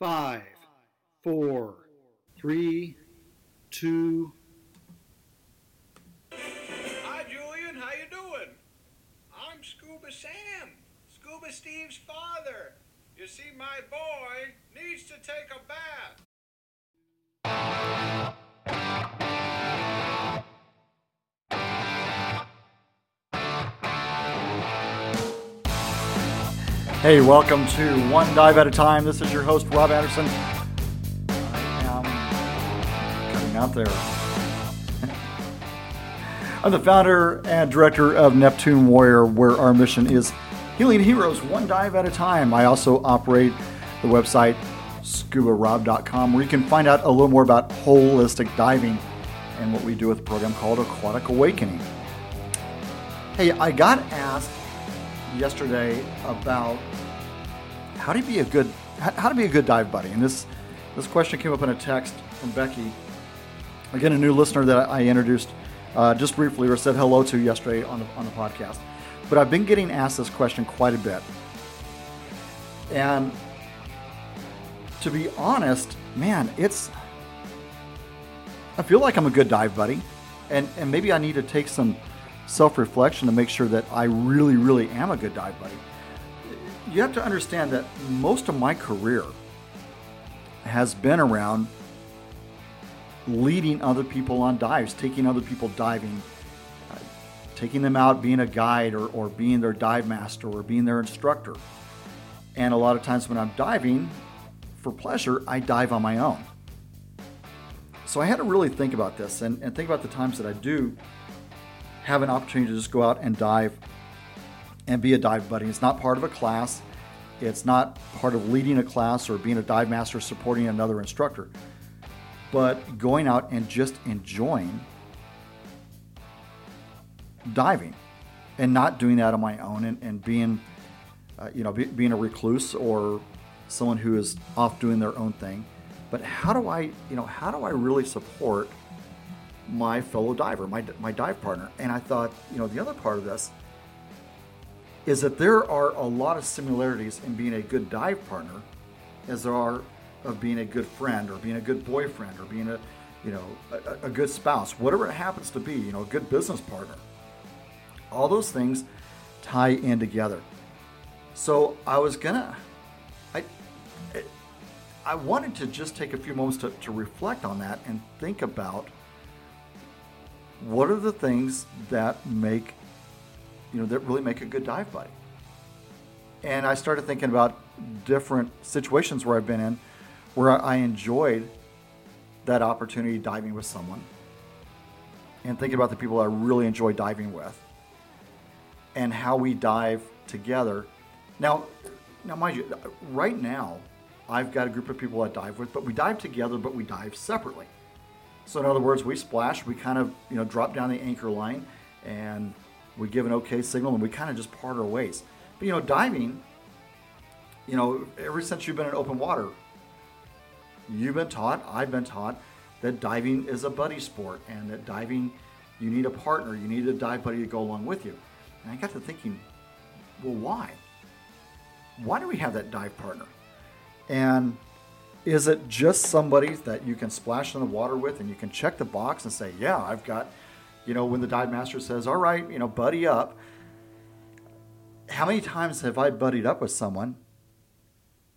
Five, four, three, two. Hi, Julian. How you doing? I'm Scuba Sam, Scuba Steve's father. You see, my boy needs to take a bath. Hey, welcome to One Dive at a Time. This is your host, Rob Anderson. Am coming out there. I'm the founder and director of Neptune Warrior, where our mission is healing heroes one dive at a time. I also operate the website scubarob.com, where you can find out a little more about holistic diving and what we do with a program called Aquatic Awakening. Hey, I got asked yesterday about how to be a good how to be a good dive buddy, and this this question came up in a text from Becky. Again, a new listener that I introduced uh, just briefly or said hello to yesterday on the on the podcast. But I've been getting asked this question quite a bit, and to be honest, man, it's I feel like I'm a good dive buddy, and and maybe I need to take some self reflection to make sure that I really, really am a good dive buddy. You have to understand that most of my career has been around leading other people on dives, taking other people diving, uh, taking them out, being a guide or, or being their dive master or being their instructor. And a lot of times when I'm diving for pleasure, I dive on my own. So I had to really think about this and, and think about the times that I do have an opportunity to just go out and dive and be a dive buddy. It's not part of a class. It's not part of leading a class or being a dive master supporting another instructor. But going out and just enjoying diving and not doing that on my own and, and being, uh, you know, be, being a recluse or someone who is off doing their own thing. But how do I, you know, how do I really support my fellow diver, my, my dive partner. And I thought, you know, the other part of this is that there are a lot of similarities in being a good dive partner as there are of being a good friend or being a good boyfriend or being a, you know, a, a good spouse, whatever it happens to be, you know, a good business partner. All those things tie in together. So I was gonna, I, I wanted to just take a few moments to, to reflect on that and think about what are the things that make you know that really make a good dive buddy. And i started thinking about different situations where i've been in where i enjoyed that opportunity diving with someone and thinking about the people i really enjoy diving with and how we dive together. Now now mind you right now i've got a group of people i dive with but we dive together but we dive separately. So in other words, we splash, we kind of you know drop down the anchor line, and we give an okay signal, and we kind of just part our ways. But you know, diving, you know, ever since you've been in open water, you've been taught, I've been taught that diving is a buddy sport, and that diving, you need a partner, you need a dive buddy to go along with you. And I got to thinking, well, why? Why do we have that dive partner? And is it just somebody that you can splash in the water with and you can check the box and say, yeah, I've got, you know, when the dive master says, all right, you know, buddy up. How many times have I buddied up with someone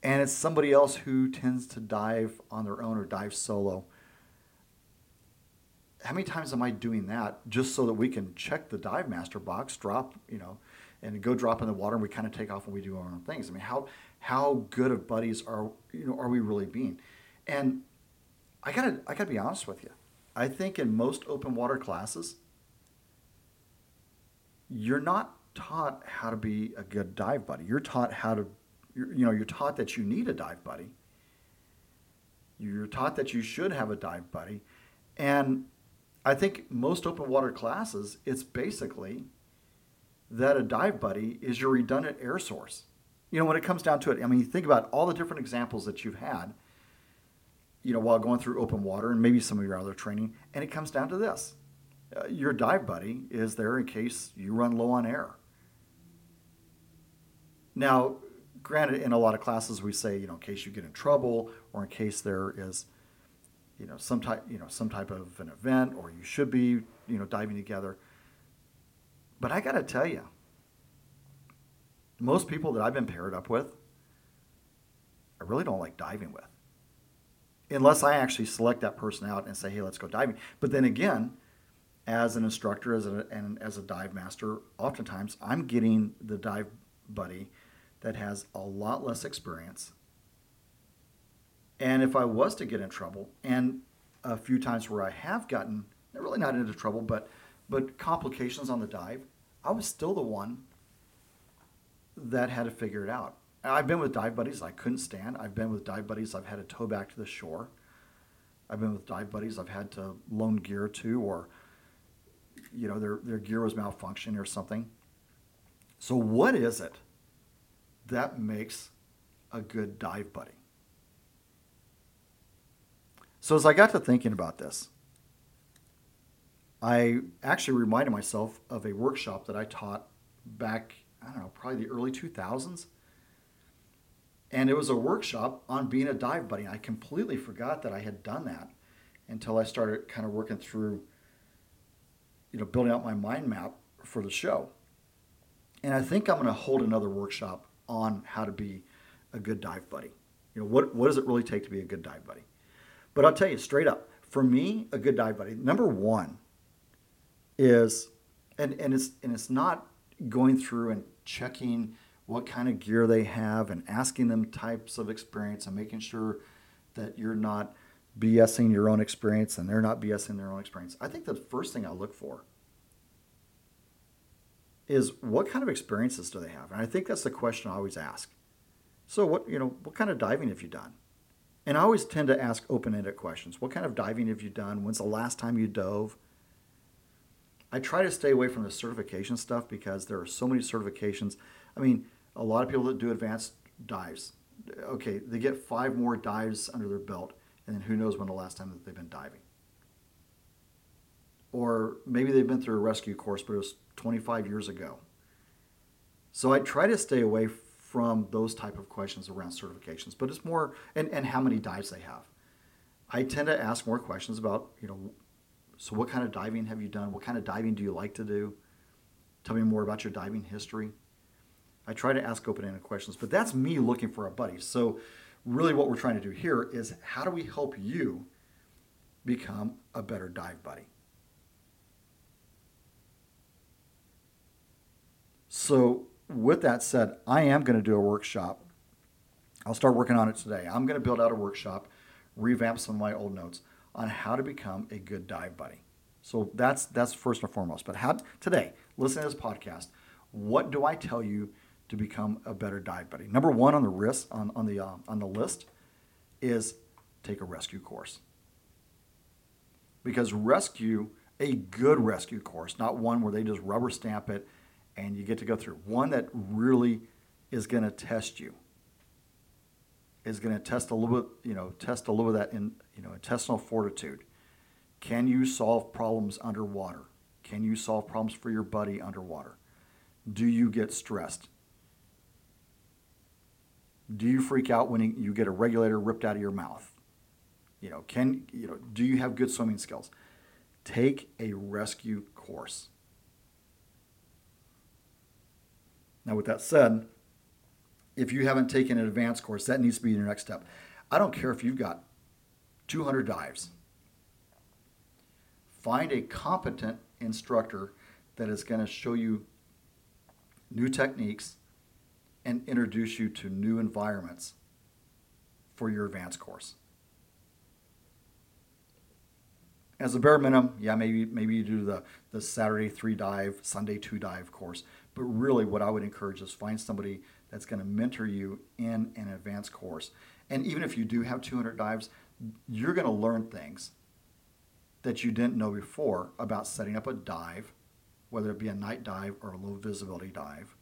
and it's somebody else who tends to dive on their own or dive solo? How many times am I doing that just so that we can check the dive master box, drop, you know, and go drop in the water and we kind of take off and we do our own things? I mean, how how good of buddies are you know are we really being? And I gotta I gotta be honest with you. I think in most open water classes, you're not taught how to be a good dive buddy. You're taught how to you know you're taught that you need a dive buddy. You're taught that you should have a dive buddy, and I think most open water classes, it's basically that a dive buddy is your redundant air source you know, when it comes down to it, I mean, think about all the different examples that you've had, you know, while going through open water and maybe some of your other training, and it comes down to this. Uh, your dive buddy is there in case you run low on air. Now, granted, in a lot of classes, we say, you know, in case you get in trouble or in case there is, you know, some type, you know, some type of an event or you should be, you know, diving together. But I got to tell you, most people that I've been paired up with, I really don't like diving with. Unless I actually select that person out and say, hey, let's go diving. But then again, as an instructor as a, and as a dive master, oftentimes I'm getting the dive buddy that has a lot less experience. And if I was to get in trouble, and a few times where I have gotten really not into trouble, but but complications on the dive, I was still the one that had to figure it out. I've been with dive buddies I couldn't stand. I've been with dive buddies I've had to tow back to the shore. I've been with dive buddies I've had to loan gear to, or you know their their gear was malfunctioning or something. So what is it that makes a good dive buddy? So as I got to thinking about this, I actually reminded myself of a workshop that I taught back, I don't know, probably the early 2000s. And it was a workshop on being a dive buddy. I completely forgot that I had done that until I started kind of working through, you know, building out my mind map for the show. And I think I'm going to hold another workshop on how to be a good dive buddy. You know, what, what does it really take to be a good dive buddy? But I'll tell you straight up, for me, a good dive buddy, number one is, and, and it's and it's not going through and checking what kind of gear they have and asking them types of experience and making sure that you're not BSing your own experience and they're not BSing their own experience. I think the first thing I look for is what kind of experiences do they have? And I think that's the question I always ask. So what, you know, what kind of diving have you done? And I always tend to ask open-ended questions. What kind of diving have you done? When's the last time you dove? I try to stay away from the certification stuff because there are so many certifications. I mean, a lot of people that do advanced dives, okay, they get five more dives under their belt, and then who knows when the last time that they've been diving. Or maybe they've been through a rescue course, but it was 25 years ago. So I try to stay away from those type of questions around certifications, but it's more and, and how many dives they have. I tend to ask more questions about, you know, so what kind of diving have you done? What kind of diving do you like to do? Tell me more about your diving history. I try to ask open-ended questions, but that's me looking for a buddy. So really what we're trying to do here is how do we help you become a better dive buddy? So with that said, I am going to do a workshop. I'll start working on it today. I'm going to build out a workshop, revamp some of my old notes on how to become a good dive buddy. So that's that's first and foremost. But how today, listen to this podcast. What do I tell you to become a better dive buddy? Number one on the list on, on the uh, on the list is take a rescue course. Because rescue, a good rescue course, not one where they just rubber stamp it and you get to go through. One that really is going to test you. Is going to test a little bit, you know, test a little bit of that in, you know, intestinal fortitude. Can you solve problems underwater? Can you solve problems for your buddy underwater? Do you get stressed? Do you freak out when you get a regulator ripped out of your mouth? You know, can you know, do you have good swimming skills? Take a rescue course. Now, with that said, if you haven't taken an advanced course, that needs to be your next step. I don't care if you've got 200 dives. Find a competent instructor that is going to show you new techniques and introduce you to new environments for your advanced course. As a bare minimum, yeah, maybe maybe you do the, the Saturday three dive, Sunday two dive course. But really, what I would encourage is find somebody that's going to mentor you in an advanced course. And even if you do have 200 dives, you're going to learn things that you didn't know before about setting up a dive, whether it be a night dive or a low visibility dive,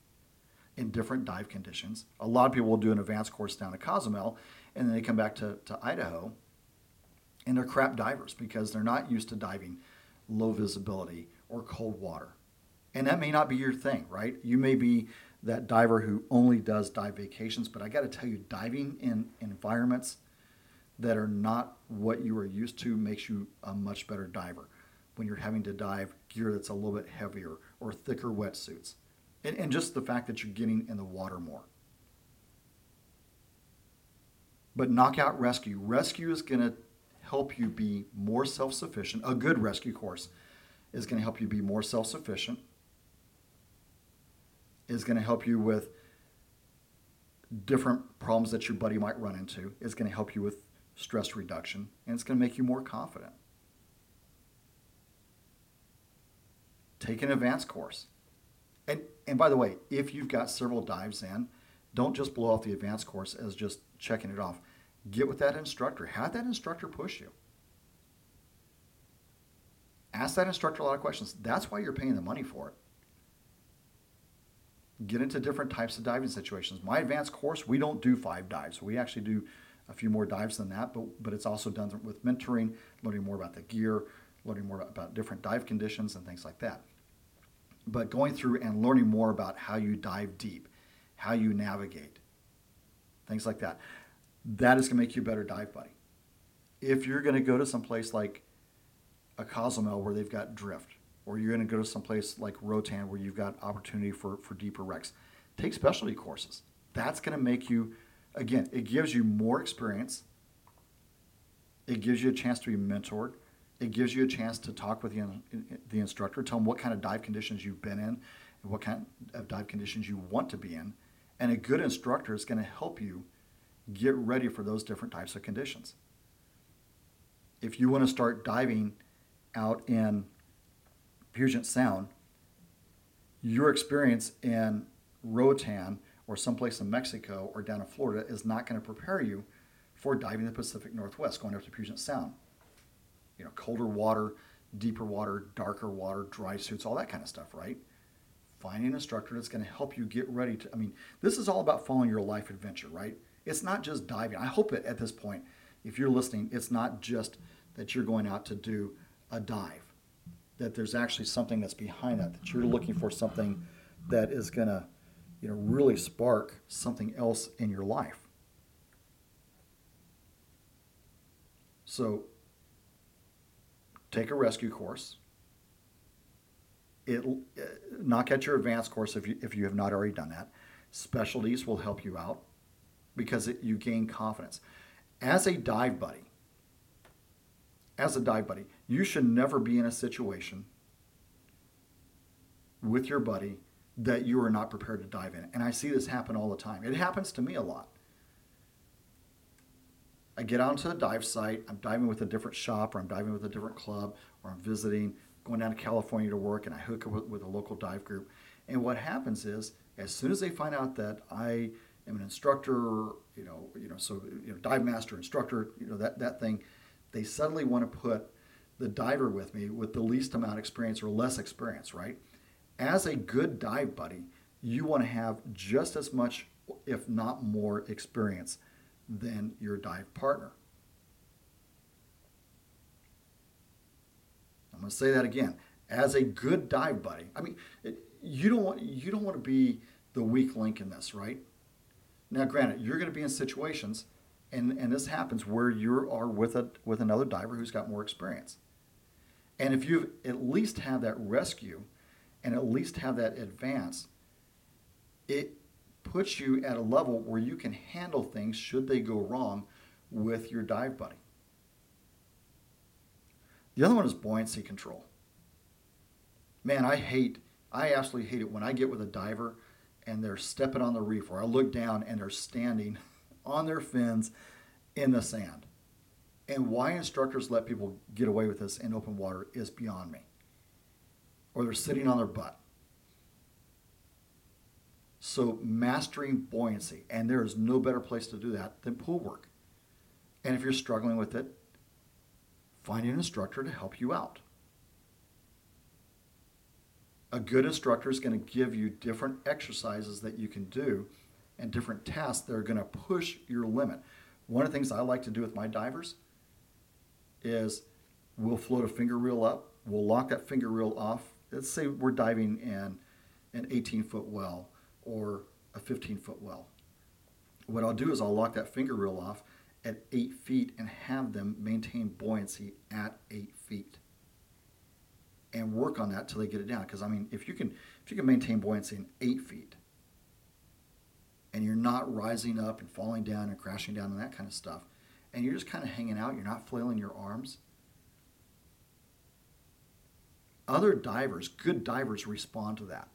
in different dive conditions. A lot of people will do an advanced course down at Cozumel, and then they come back to, to Idaho, and they're crap divers because they're not used to diving low visibility or cold water and that may not be your thing, right? You may be that diver who only does dive vacations, but I got to tell you, diving in environments that are not what you are used to makes you a much better diver when you're having to dive gear that's a little bit heavier or thicker wetsuits. And, and just the fact that you're getting in the water more. But knockout rescue, rescue is going to help you be more self sufficient. A good rescue course is going to help you be more self sufficient, is going to help you with different problems that your buddy might run into, is going to help you with stress reduction, and it's going to make you more confident. Take an advanced course. And, and by the way, if you've got several dives in, don't just blow off the advanced course as just checking it off. Get with that instructor. Have that instructor push you. Ask that instructor a lot of questions. That's why you're paying the money for it. Get into different types of diving situations. My advanced course, we don't do five dives. We actually do a few more dives than that, but, but it's also done with mentoring, learning more about the gear, learning more about different dive conditions and things like that. But going through and learning more about how you dive deep, how you navigate, things like that. That is going to make you a better dive buddy. If you're going to go to some place like a Cozumel where they've got drift, or you're going to go to some place like Roatan where you've got opportunity for, for deeper wrecks, take specialty courses. That's going to make you, again, it gives you more experience. It gives you a chance to be mentored. It gives you a chance to talk with the, the instructor, tell them what kind of dive conditions you've been in and what kind of dive conditions you want to be in. And a good instructor is going to help you get ready for those different types of conditions. If you want to start diving out in Puget Sound, your experience in Roatan or someplace in Mexico or down in Florida is not going to prepare you for diving the Pacific Northwest, going up to Puget Sound. You know, colder water, deeper water, darker water, dry suits, all that kind of stuff, right? Find an instructor that's going to help you get ready to. I mean, this is all about following your life adventure, right? It's not just diving. I hope at this point, if you're listening, it's not just that you're going out to do a dive, that there's actually something that's behind that, that you're looking for something that is going to, you know, really spark something else in your life. So take a rescue course. It, uh, knock out your advanced course if you, if you have not already done that. Specialties will help you out because it, you gain confidence. As a dive buddy, as a dive buddy, you should never be in a situation with your buddy that you are not prepared to dive in. And I see this happen all the time. It happens to me a lot. I get onto a dive site, I'm diving with a different shop, or I'm diving with a different club, or I'm visiting, going down to California to work, and I hook up with, with a local dive group. And what happens is, as soon as they find out that I am an instructor, you know, you know, so you know, dive master, instructor, you know, that that thing, they suddenly want to put the diver with me with the least amount of experience or less experience, right? As a good dive buddy, you want to have just as much, if not more, experience than your dive partner. I'm going to say that again. As a good dive buddy, I mean, you don't want you don't want to be the weak link in this, right? Now, granted, you're going to be in situations, and, and this happens where you are with a with another diver who's got more experience. And if you at least have that rescue, and at least have that advance, it puts you at a level where you can handle things should they go wrong with your dive buddy. The other one is buoyancy control. Man, I hate, I absolutely hate it when I get with a diver and they're stepping on the reef, or I look down and they're standing on their fins in the sand. And why instructors let people get away with this in open water is beyond me. Or they're sitting on their butt. So, mastering buoyancy, and there is no better place to do that than pool work. And if you're struggling with it, find an instructor to help you out a good instructor is going to give you different exercises that you can do and different tasks that are going to push your limit. One of the things I like to do with my divers is we'll float a finger reel up, we'll lock that finger reel off. Let's say we're diving in an 18 foot well or a 15 foot well. What I'll do is I'll lock that finger reel off at eight feet and have them maintain buoyancy at eight feet and work on that till they get it down. Because I mean, if you can if you can maintain buoyancy in eight feet and you're not rising up and falling down and crashing down and that kind of stuff, and you're just kind of hanging out, you're not flailing your arms. Other divers, good divers, respond to that.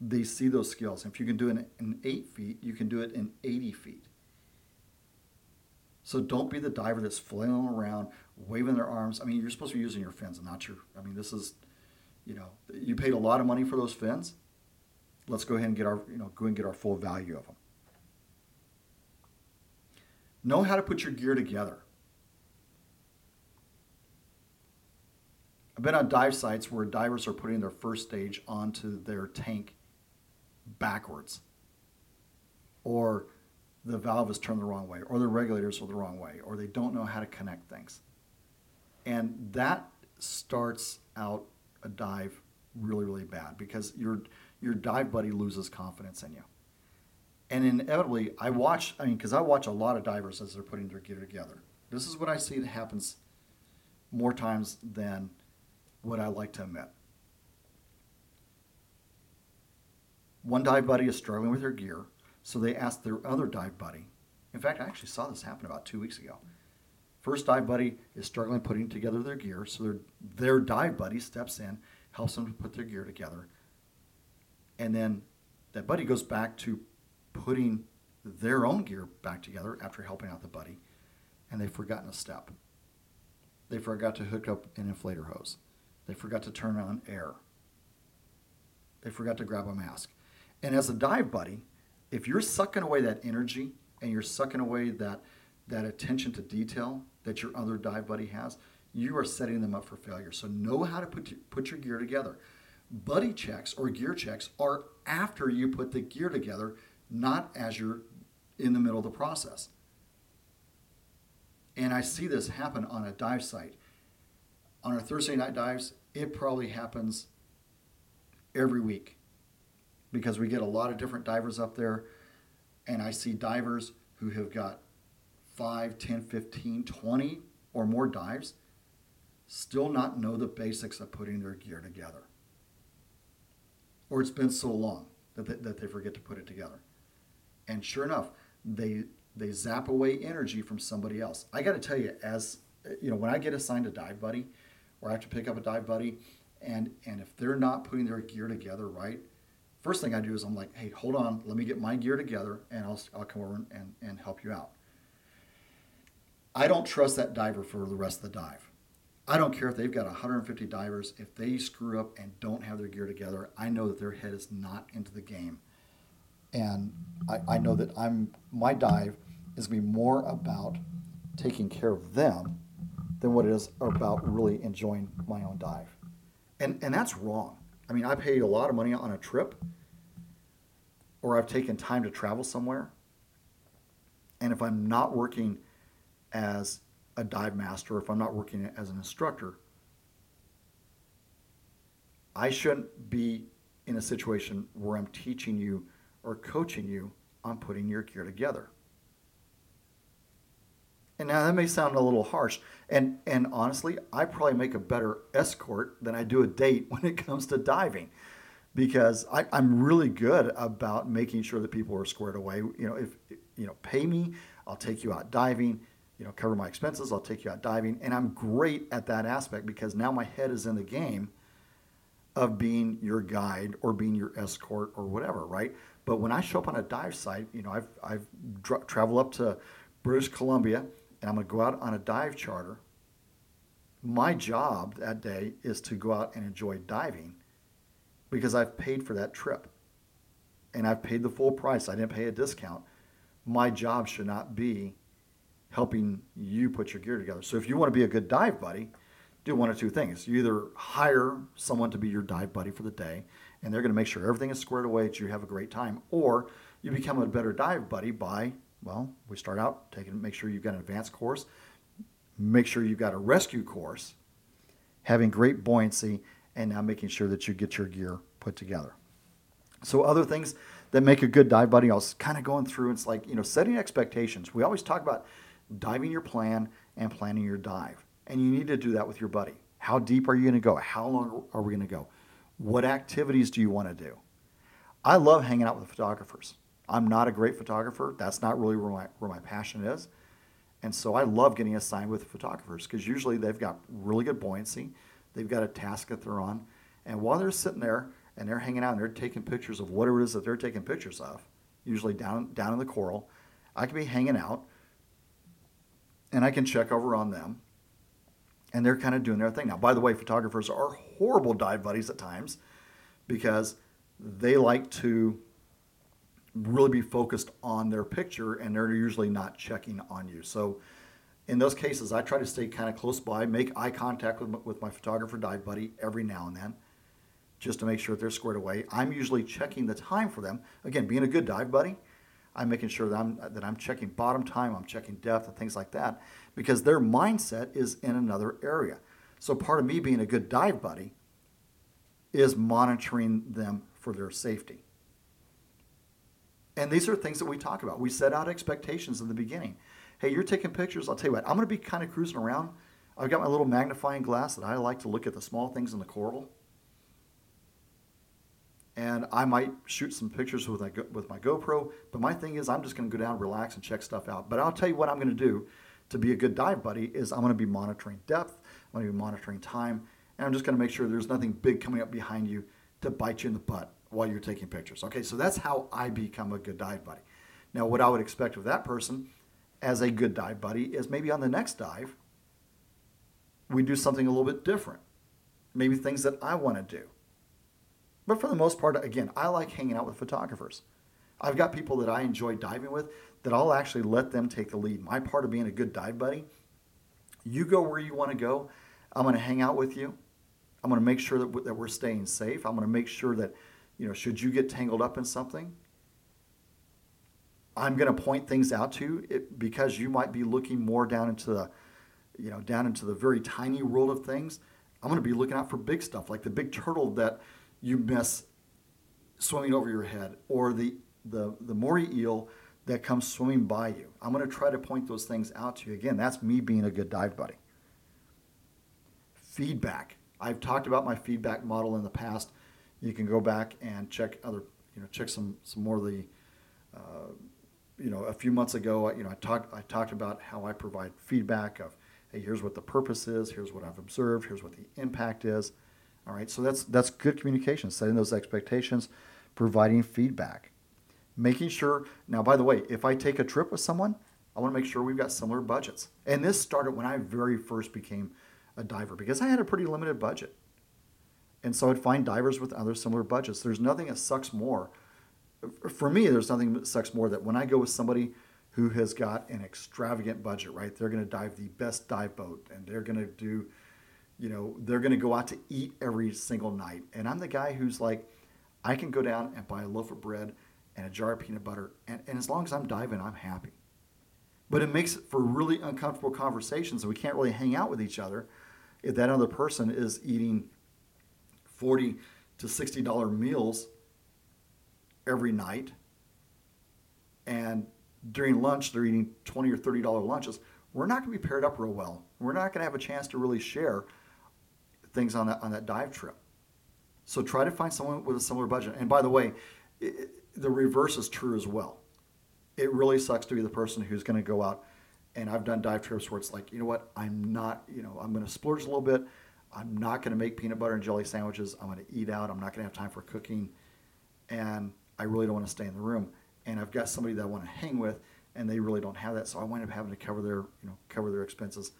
They see those skills. If you can do it in eight feet, you can do it in 80 feet. So don't be the diver that's flailing around, waving their arms. I mean, you're supposed to be using your fins, not your. I mean, this is, you know, you paid a lot of money for those fins. Let's go ahead and get our, you know, go and get our full value of them. Know how to put your gear together. I've been on dive sites where divers are putting their first stage onto their tank backwards, or the valve is turned the wrong way, or the regulators are the wrong way, or they don't know how to connect things. And that starts out a dive really, really bad because your your dive buddy loses confidence in you. And inevitably, I watch. I mean, because I watch a lot of divers as they're putting their gear together. This is what I see that happens more times than what I like to admit. One dive buddy is struggling with their gear so they ask their other dive buddy. In fact, I actually saw this happen about two weeks ago. First dive buddy is struggling putting together their gear, so their, their dive buddy steps in, helps them to put their gear together. And then that buddy goes back to putting their own gear back together after helping out the buddy, and they've forgotten a step. They forgot to hook up an inflator hose. They forgot to turn on air. They forgot to grab a mask. And as a dive buddy, if you're sucking away that energy and you're sucking away that that attention to detail that your other dive buddy has, you are setting them up for failure. So know how to put put your gear together. Buddy checks or gear checks are after you put the gear together, not as you're in the middle of the process. And I see this happen on a dive site. On our Thursday night dives, it probably happens every week because we get a lot of different divers up there. And I see divers who have got 5, 10, 15, 20 or more dives still not know the basics of putting their gear together. Or it's been so long that they, that they forget to put it together. And sure enough, they they zap away energy from somebody else. I got to tell you, as you know, when I get assigned a dive buddy, or I have to pick up a dive buddy, and and if they're not putting their gear together right, first thing I do is I'm like, hey, hold on, let me get my gear together and I'll, I'll come over and, and help you out. I don't trust that diver for the rest of the dive. I don't care if they've got 150 divers. If they screw up and don't have their gear together, I know that their head is not into the game. And I, I know that I'm my dive is to be more about taking care of them than what it is about really enjoying my own dive. And, and that's wrong. I mean, I paid a lot of money on a trip, or I've taken time to travel somewhere. And if I'm not working as a dive master, if I'm not working as an instructor, I shouldn't be in a situation where I'm teaching you or coaching you on putting your gear together. And now that may sound a little harsh. And and honestly, I probably make a better escort than I do a date when it comes to diving. Because I, I'm really good about making sure that people are squared away. You know, if you know, pay me, I'll take you out diving, you know, cover my expenses, I'll take you out diving. And I'm great at that aspect because now my head is in the game of being your guide or being your escort or whatever, right? But when I show up on a dive site, you know, I've I've dr- traveled up to British Columbia and I'm going to go out on a dive charter, my job that day is to go out and enjoy diving because I've paid for that trip and I've paid the full price. I didn't pay a discount. My job should not be helping you put your gear together. So if you want to be a good dive buddy, do one or two things. You either hire someone to be your dive buddy for the day, and they're going to make sure everything is squared away that you have a great time, or you become a better dive buddy by well, we start out taking make sure you've got an advanced course, make sure you've got a rescue course, having great buoyancy, and now making sure that you get your gear put together. So other things that make a good dive buddy. I was kind of going through. It's like you know setting expectations. We always talk about diving your plan and planning your dive, and you need to do that with your buddy. How deep are you going to go? How long are we going to go? What activities do you want to do? I love hanging out with photographers. I'm not a great photographer. That's not really where my, where my passion is. And so I love getting assigned with photographers because usually they've got really good buoyancy. They've got a task that they're on. And while they're sitting there and they're hanging out and they're taking pictures of whatever it is that they're taking pictures of, usually down, down in the coral, I can be hanging out and I can check over on them and they're kind of doing their thing. Now, by the way, photographers are horrible dive buddies at times because they like to really be focused on their picture and they're usually not checking on you. So, in those cases, I try to stay kind of close by, make eye contact with my, with my photographer dive buddy every now and then just to make sure they're squared away. I'm usually checking the time for them. Again, being a good dive buddy, I'm making sure that I'm that I'm checking bottom time, I'm checking depth and things like that because their mindset is in another area. So part of me being a good dive buddy is monitoring them for their safety. And these are things that we talk about. We set out expectations in the beginning. Hey, you're taking pictures. I'll tell you what, I'm going to be kind of cruising around. I've got my little magnifying glass that I like to look at the small things in the coral. And I might shoot some pictures with my, with my GoPro. But my thing is, I'm just going to go down, relax, and check stuff out. But I'll tell you what I'm going to do to be a good dive buddy is I'm going to be monitoring depth, I'm going to be monitoring time, and I'm just going to make sure there's nothing big coming up behind you to bite you in the butt while you're taking pictures. Okay, so that's how I become a good dive buddy. Now, what I would expect of that person as a good dive buddy is maybe on the next dive, we do something a little bit different. Maybe things that I want to do. But for the most part, again, I like hanging out with photographers. I've got people that I enjoy diving with that I'll actually let them take the lead. My part of being a good dive buddy, you go where you want to go. I'm going to hang out with you. I'm going to make sure that, that we're staying safe. I'm going to make sure that, you know, should you get tangled up in something, I'm going to point things out to you because you might be looking more down into the, you know, down into the very tiny world of things. I'm going to be looking out for big stuff like the big turtle that you miss swimming over your head or the the the moray eel that comes swimming by you. I'm going to try to point those things out to you. Again, that's me being a good dive buddy. Feedback. I've talked about my feedback model in the past. You can go back and check other, you know, check some some more of the, uh, you know, a few months ago, you know, I talked I talked about how I provide feedback of, hey, here's what the purpose is, here's what I've observed, here's what the impact is. All right, so that's that's good communication, setting those expectations, providing feedback. Making sure now by the way if i take a trip with someone i want to make sure we've got similar budgets. And this started when i very first became a diver because i had a pretty limited budget and so i'd find divers with other similar budgets there's nothing that sucks more for me there's nothing that sucks more that when i go with somebody who has got an extravagant budget right they're going to dive the best dive boat and they're going to do you know they're going to go out to eat every single night and i'm the guy who's like i can go down and buy a loaf of bread and a jar of peanut butter. And, and as long as I'm diving, I'm happy. But it makes for really uncomfortable conversations, and we can't really hang out with each other if that other person is eating 40 to $60 meals every night. And during lunch, they're eating 20 or $30 lunches. We're not going to be paired up real well. We're not going to have a chance to really share things on that, on that dive trip. So try to find someone with a similar budget. And by the way, it, the reverse is true as well. It really sucks to be the person who's going to go out, and I've done dive trips where it's like, you know what, I'm not, you know, I'm going to splurge a little bit. I'm not going to make peanut butter and jelly sandwiches. I'm going to eat out. I'm not going to have time for cooking, and I really don't want to stay in the room. And I've got somebody that I want to hang with, and they really don't have that, so I wind up having to cover their, you know, cover their expenses.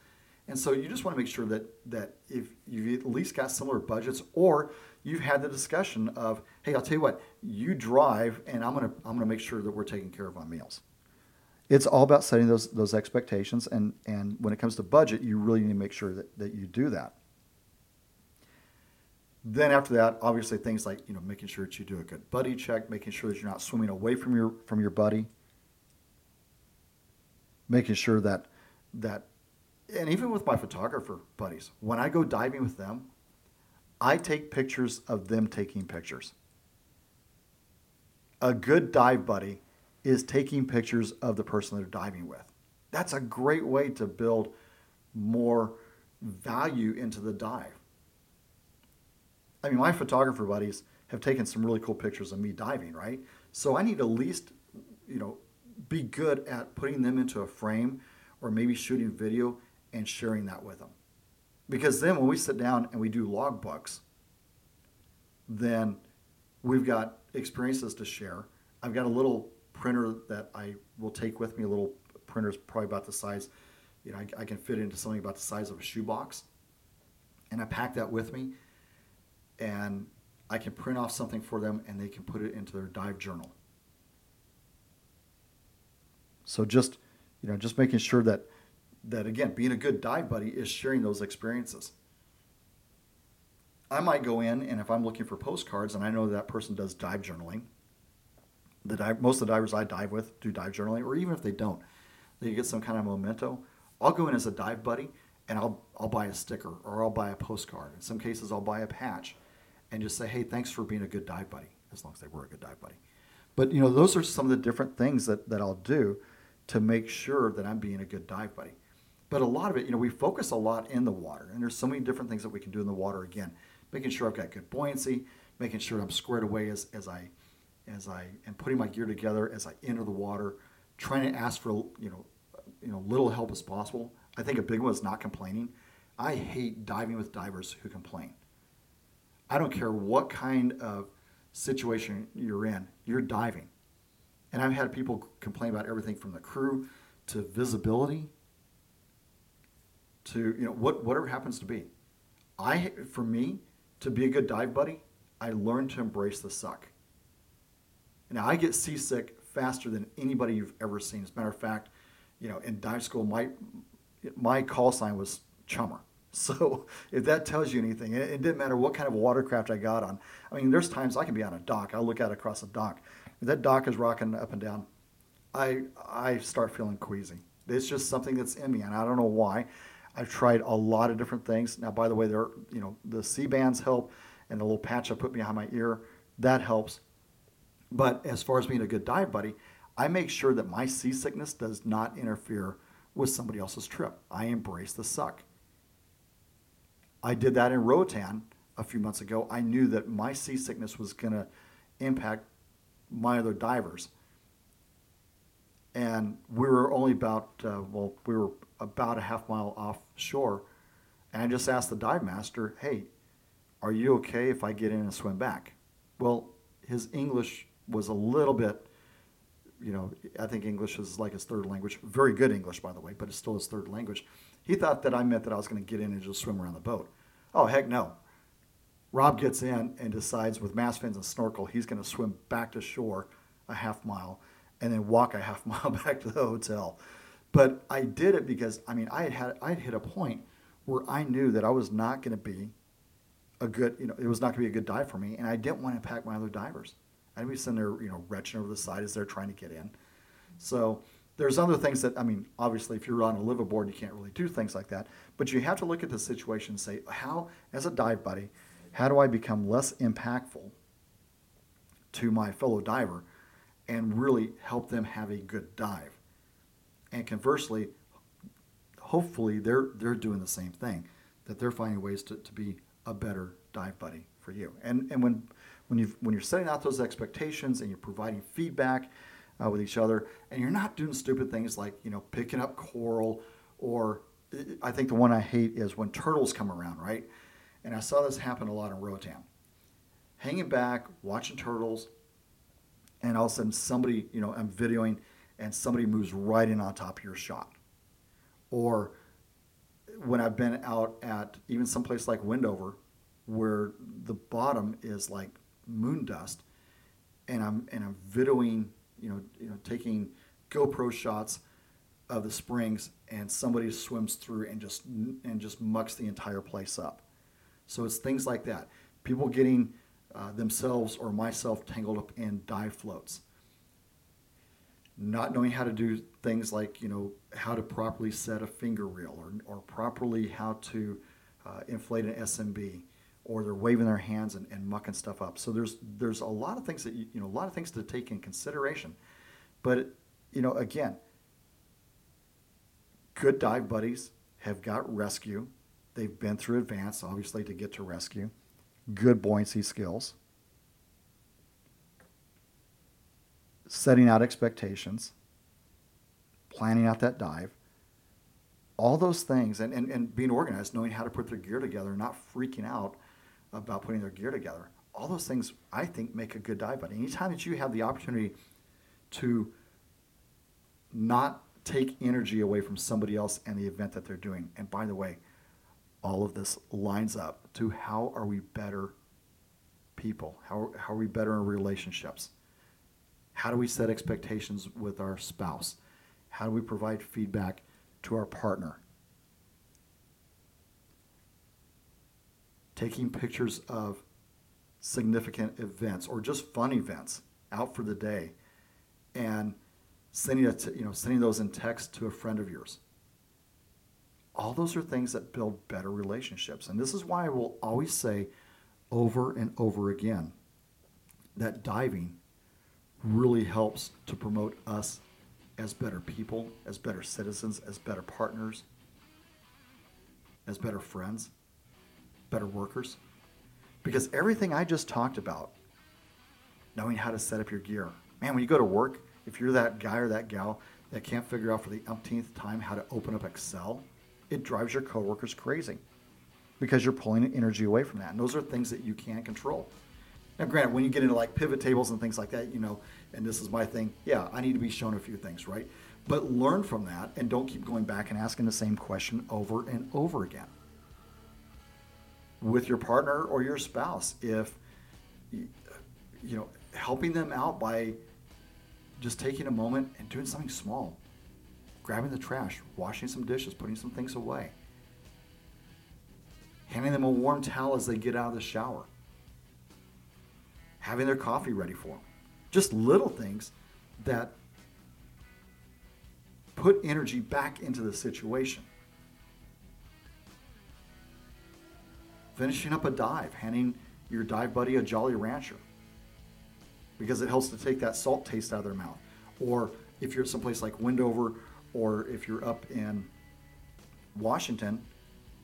And so you just want to make sure that that if you've at least got similar budgets, or you've had the discussion of, hey, I'll tell you what, you drive, and I'm gonna I'm gonna make sure that we're taking care of our meals. It's all about setting those those expectations, and and when it comes to budget, you really need to make sure that that you do that. Then after that, obviously things like you know making sure that you do a good buddy check, making sure that you're not swimming away from your from your buddy, making sure that that and even with my photographer buddies, when I go diving with them, I take pictures of them taking pictures. a good dive buddy is taking pictures of the person they're diving with. That's a great way to build more value into the dive. I mean, my photographer buddies have taken some really cool pictures of me diving, right? So I need to at least, you know, be good at putting them into a frame or maybe shooting video and sharing that with them. Because then when we sit down and we do log books, then we've got experiences to share. I've got a little printer that I will take with me, a little printer is probably about the size, you know, I, I can fit into something about the size of a shoebox. And I pack that with me and I can print off something for them and they can put it into their dive journal. So just, you know, just making sure that that again, being a good dive buddy is sharing those experiences. I might go in and if I'm looking for postcards and I know that person does dive journaling, the dive, most of the divers I dive with do dive journaling, or even if they don't, they get some kind of memento. I'll go in as a dive buddy and I'll I'll buy a sticker or I'll buy a postcard. In some cases, I'll buy a patch and just say, "Hey, thanks for being a good dive buddy." As long as they were a good dive buddy. But you know, those are some of the different things that that I'll do to make sure that I'm being a good dive buddy. But a lot of it, you know, we focus a lot in the water, and there's so many different things that we can do in the water. Again, making sure I've got good buoyancy, making sure I'm squared away as as I as I am putting my gear together as I enter the water, trying to ask for you know you know little help as possible. I think a big one is not complaining. I hate diving with divers who complain. I don't care what kind of situation you're in, you're diving. And I've had people complain about everything from the crew to visibility to you know what whatever happens to be. I for me to be a good dive buddy, I learned to embrace the suck. Now I get seasick faster than anybody you've ever seen. As a matter of fact, you know, in dive school, my my call sign was chummer. So if that tells you anything, it, it, didn't matter what kind of watercraft I got on. I mean, there's times I can be on a dock. I'll look out across a dock. If that dock is rocking up and down, I I start feeling queasy. It's just something that's in me, and I don't know why. I've tried a lot of different things. Now, by the way, there you know the Sea-Bands help, and the little patch I put behind my ear that helps. But as far as being a good dive buddy, I make sure that my seasickness does not interfere with somebody else's trip. I embrace the suck. I did that in Roatan a few months ago. I knew that my seasickness was going to impact my other divers. And we were only about, uh, well, we were about a half mile offshore. And I just asked the dive master, hey, are you okay if I get in and swim back? Well, his English was a little bit, you know, I think English is like his third language. Very good English, by the way, but it's still his third language. He thought that I meant that I was going to get in and just swim around the boat. Oh, heck no. Rob gets in and decides with mast fins and snorkel, he's going to swim back to shore a half mile and then walk a half mile back to the hotel. But I did it because, I mean, I had, had I'd hit a point where I knew that I was not going to be a good, you know, it was not going to be a good dive for me, and I didn't want to impact my other divers. I'd be sitting there, you know, retching over the side as they're trying to get in. So there's other things that, I mean, obviously, if you're on a liveaboard, you can't really do things like that. But you have to look at the situation and say, how, as a dive buddy, how do I become less impactful to my fellow diver and really help them have a good dive? And conversely, hopefully they're they're doing the same thing, that they're finding ways to, to be a better dive buddy for you. And and when when you when you're setting out those expectations and you're providing feedback uh, with each other, and you're not doing stupid things like you know picking up coral or I think the one I hate is when turtles come around, right? And I saw this happen a lot in Roatan. Hanging back, watching turtles, and all of a sudden somebody, you know, I'm videoing and somebody moves right in on top of your shot. Or when I've been out at even some place like Wendover, where the bottom is like moon dust, and I'm and I'm videoing, you know, you know, taking GoPro shots of the springs, and somebody swims through and just and just mucks the entire place up. So it's things like that. People getting uh, themselves or myself tangled up in dive floats. Not knowing how to do things like you know how to properly set a finger reel or, or properly how to uh, inflate an SMB or they're waving their hands and, and mucking stuff up. So there's there's a lot of things that you, you know a lot of things to take in consideration. But you know again, good dive buddies have got rescue. They've been through advance, obviously, to get to rescue. Good buoyancy skills. Setting out expectations. Planning out that dive. All those things, and, and, and being organized, knowing how to put their gear together, not freaking out about putting their gear together. All those things, I think, make a good dive buddy. Anytime that you have the opportunity to not take energy away from somebody else and the event that they're doing. And by the way, all of this lines up to how are we better people? How, how are we better in relationships? How do we set expectations with our spouse? How do we provide feedback to our partner? Taking pictures of significant events or just fun events out for the day and sending, a you know, sending those in text to a friend of yours. All those are things that build better relationships. And this is why I will always say over and over again that diving really helps to promote us as better people, as better citizens, as better partners, as better friends, better workers. Because everything I just talked about, knowing how to set up your gear, man, when you go to work, if you're that guy or that gal that can't figure out for the umpteenth time how to open up Excel, it drives your coworkers crazy because you're pulling energy away from that. And those are things that you can't control. Now, granted, when you get into like pivot tables and things like that, you know, and this is my thing, yeah, I need to be shown a few things, right? But learn from that and don't keep going back and asking the same question over and over again. With your partner or your spouse, if, you know, helping them out by just taking a moment and doing something small. Grabbing the trash, washing some dishes, putting some things away. Handing them a warm towel as they get out of the shower. Having their coffee ready for them. Just little things that put energy back into the situation. Finishing up a dive, handing your dive buddy a Jolly Rancher because it helps to take that salt taste out of their mouth. Or if you're someplace like Wendover, or if you're up in Washington,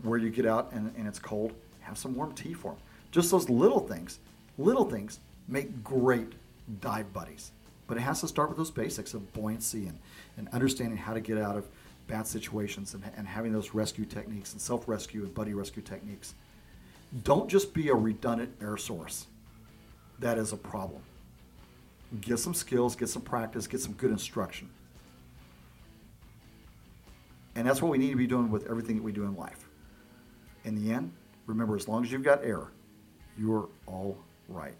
where you get out and, and it's cold, have some warm tea for them. Just those little things, little things make great dive buddies. But it has to start with those basics of buoyancy and, and understanding how to get out of bad situations and, and having those rescue techniques and self rescue and buddy rescue techniques. Don't just be a redundant air source. That is a problem get some skills, get some practice, get some good instruction. And that's what we need to be doing with everything that we do in life. In the end, remember, as long as you've got air, you're all right.